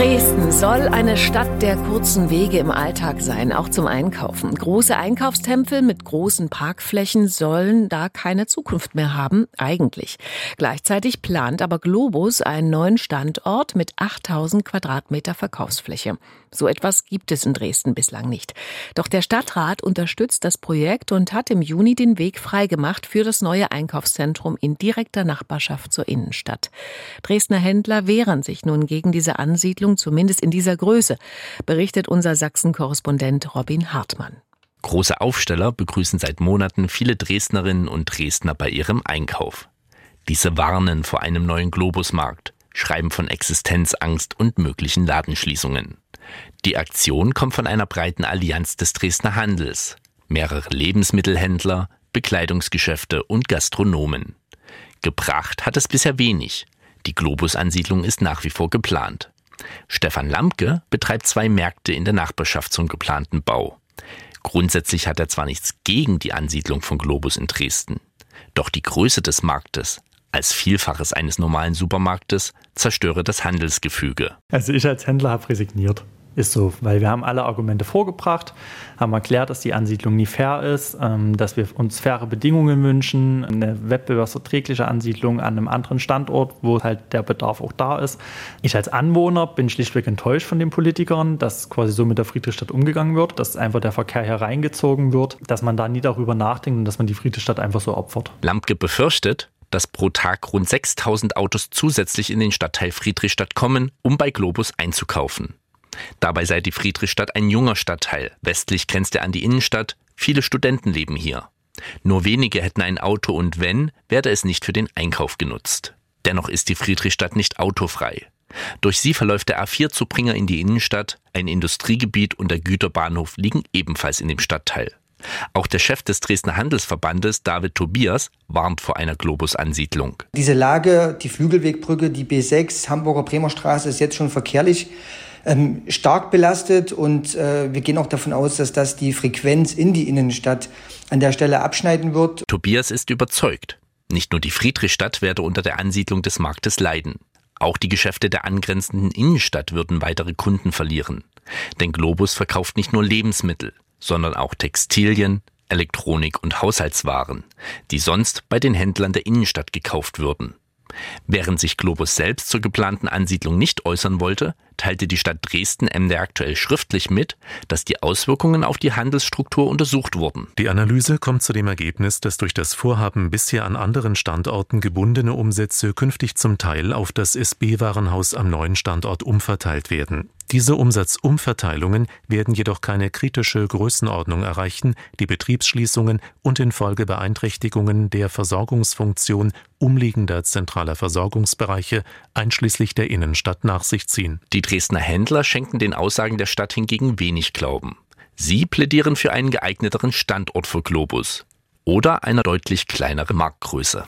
Dresden soll eine Stadt der kurzen Wege im Alltag sein, auch zum Einkaufen. Große Einkaufstempel mit großen Parkflächen sollen da keine Zukunft mehr haben, eigentlich. Gleichzeitig plant aber Globus einen neuen Standort mit 8000 Quadratmeter Verkaufsfläche. So etwas gibt es in Dresden bislang nicht. Doch der Stadtrat unterstützt das Projekt und hat im Juni den Weg freigemacht für das neue Einkaufszentrum in direkter Nachbarschaft zur Innenstadt. Dresdner Händler wehren sich nun gegen diese Ansiedlung, zumindest in dieser Größe, berichtet unser Sachsen-Korrespondent Robin Hartmann. Große Aufsteller begrüßen seit Monaten viele Dresdnerinnen und Dresdner bei ihrem Einkauf. Diese warnen vor einem neuen Globusmarkt, schreiben von Existenzangst und möglichen Ladenschließungen. Die Aktion kommt von einer breiten Allianz des Dresdner Handels, mehrere Lebensmittelhändler, Bekleidungsgeschäfte und Gastronomen. Gebracht hat es bisher wenig. Die Globus-Ansiedlung ist nach wie vor geplant. Stefan Lamke betreibt zwei Märkte in der Nachbarschaft zum geplanten Bau. Grundsätzlich hat er zwar nichts gegen die Ansiedlung von Globus in Dresden, doch die Größe des Marktes als Vielfaches eines normalen Supermarktes zerstöre das Handelsgefüge. Also ich als Händler habe resigniert. Ist so, weil wir haben alle Argumente vorgebracht, haben erklärt, dass die Ansiedlung nie fair ist, ähm, dass wir uns faire Bedingungen wünschen, eine wettbewerbsverträgliche Ansiedlung an einem anderen Standort, wo halt der Bedarf auch da ist. Ich als Anwohner bin schlichtweg enttäuscht von den Politikern, dass quasi so mit der Friedrichstadt umgegangen wird, dass einfach der Verkehr hereingezogen wird, dass man da nie darüber nachdenkt und dass man die Friedrichstadt einfach so opfert. Lamke befürchtet, dass pro Tag rund 6000 Autos zusätzlich in den Stadtteil Friedrichstadt kommen, um bei Globus einzukaufen. Dabei sei die Friedrichstadt ein junger Stadtteil. Westlich grenzt er an die Innenstadt. Viele Studenten leben hier. Nur wenige hätten ein Auto und wenn, werde es nicht für den Einkauf genutzt. Dennoch ist die Friedrichstadt nicht autofrei. Durch sie verläuft der A4-Zubringer in die Innenstadt, ein Industriegebiet und der Güterbahnhof liegen ebenfalls in dem Stadtteil. Auch der Chef des Dresdner Handelsverbandes, David Tobias, warnt vor einer Globus-Ansiedlung. Diese Lage, die Flügelwegbrücke, die B6, Hamburger Bremer Straße ist jetzt schon verkehrlich ähm, stark belastet und äh, wir gehen auch davon aus, dass das die Frequenz in die Innenstadt an der Stelle abschneiden wird. Tobias ist überzeugt. Nicht nur die Friedrichstadt werde unter der Ansiedlung des Marktes leiden. Auch die Geschäfte der angrenzenden Innenstadt würden weitere Kunden verlieren. Denn Globus verkauft nicht nur Lebensmittel, sondern auch Textilien, Elektronik und Haushaltswaren, die sonst bei den Händlern der Innenstadt gekauft würden. Während sich Globus selbst zur geplanten Ansiedlung nicht äußern wollte, teilte die Stadt Dresden MD aktuell schriftlich mit, dass die Auswirkungen auf die Handelsstruktur untersucht wurden. Die Analyse kommt zu dem Ergebnis, dass durch das Vorhaben bisher an anderen Standorten gebundene Umsätze künftig zum Teil auf das SB-Warenhaus am neuen Standort umverteilt werden. Diese Umsatzumverteilungen werden jedoch keine kritische Größenordnung erreichen, die Betriebsschließungen und in Folge Beeinträchtigungen der Versorgungsfunktion umliegender zentraler Versorgungsbereiche einschließlich der Innenstadt nach sich ziehen. Die Dresdner Händler schenken den Aussagen der Stadt hingegen wenig Glauben. Sie plädieren für einen geeigneteren Standort für Globus oder eine deutlich kleinere Marktgröße.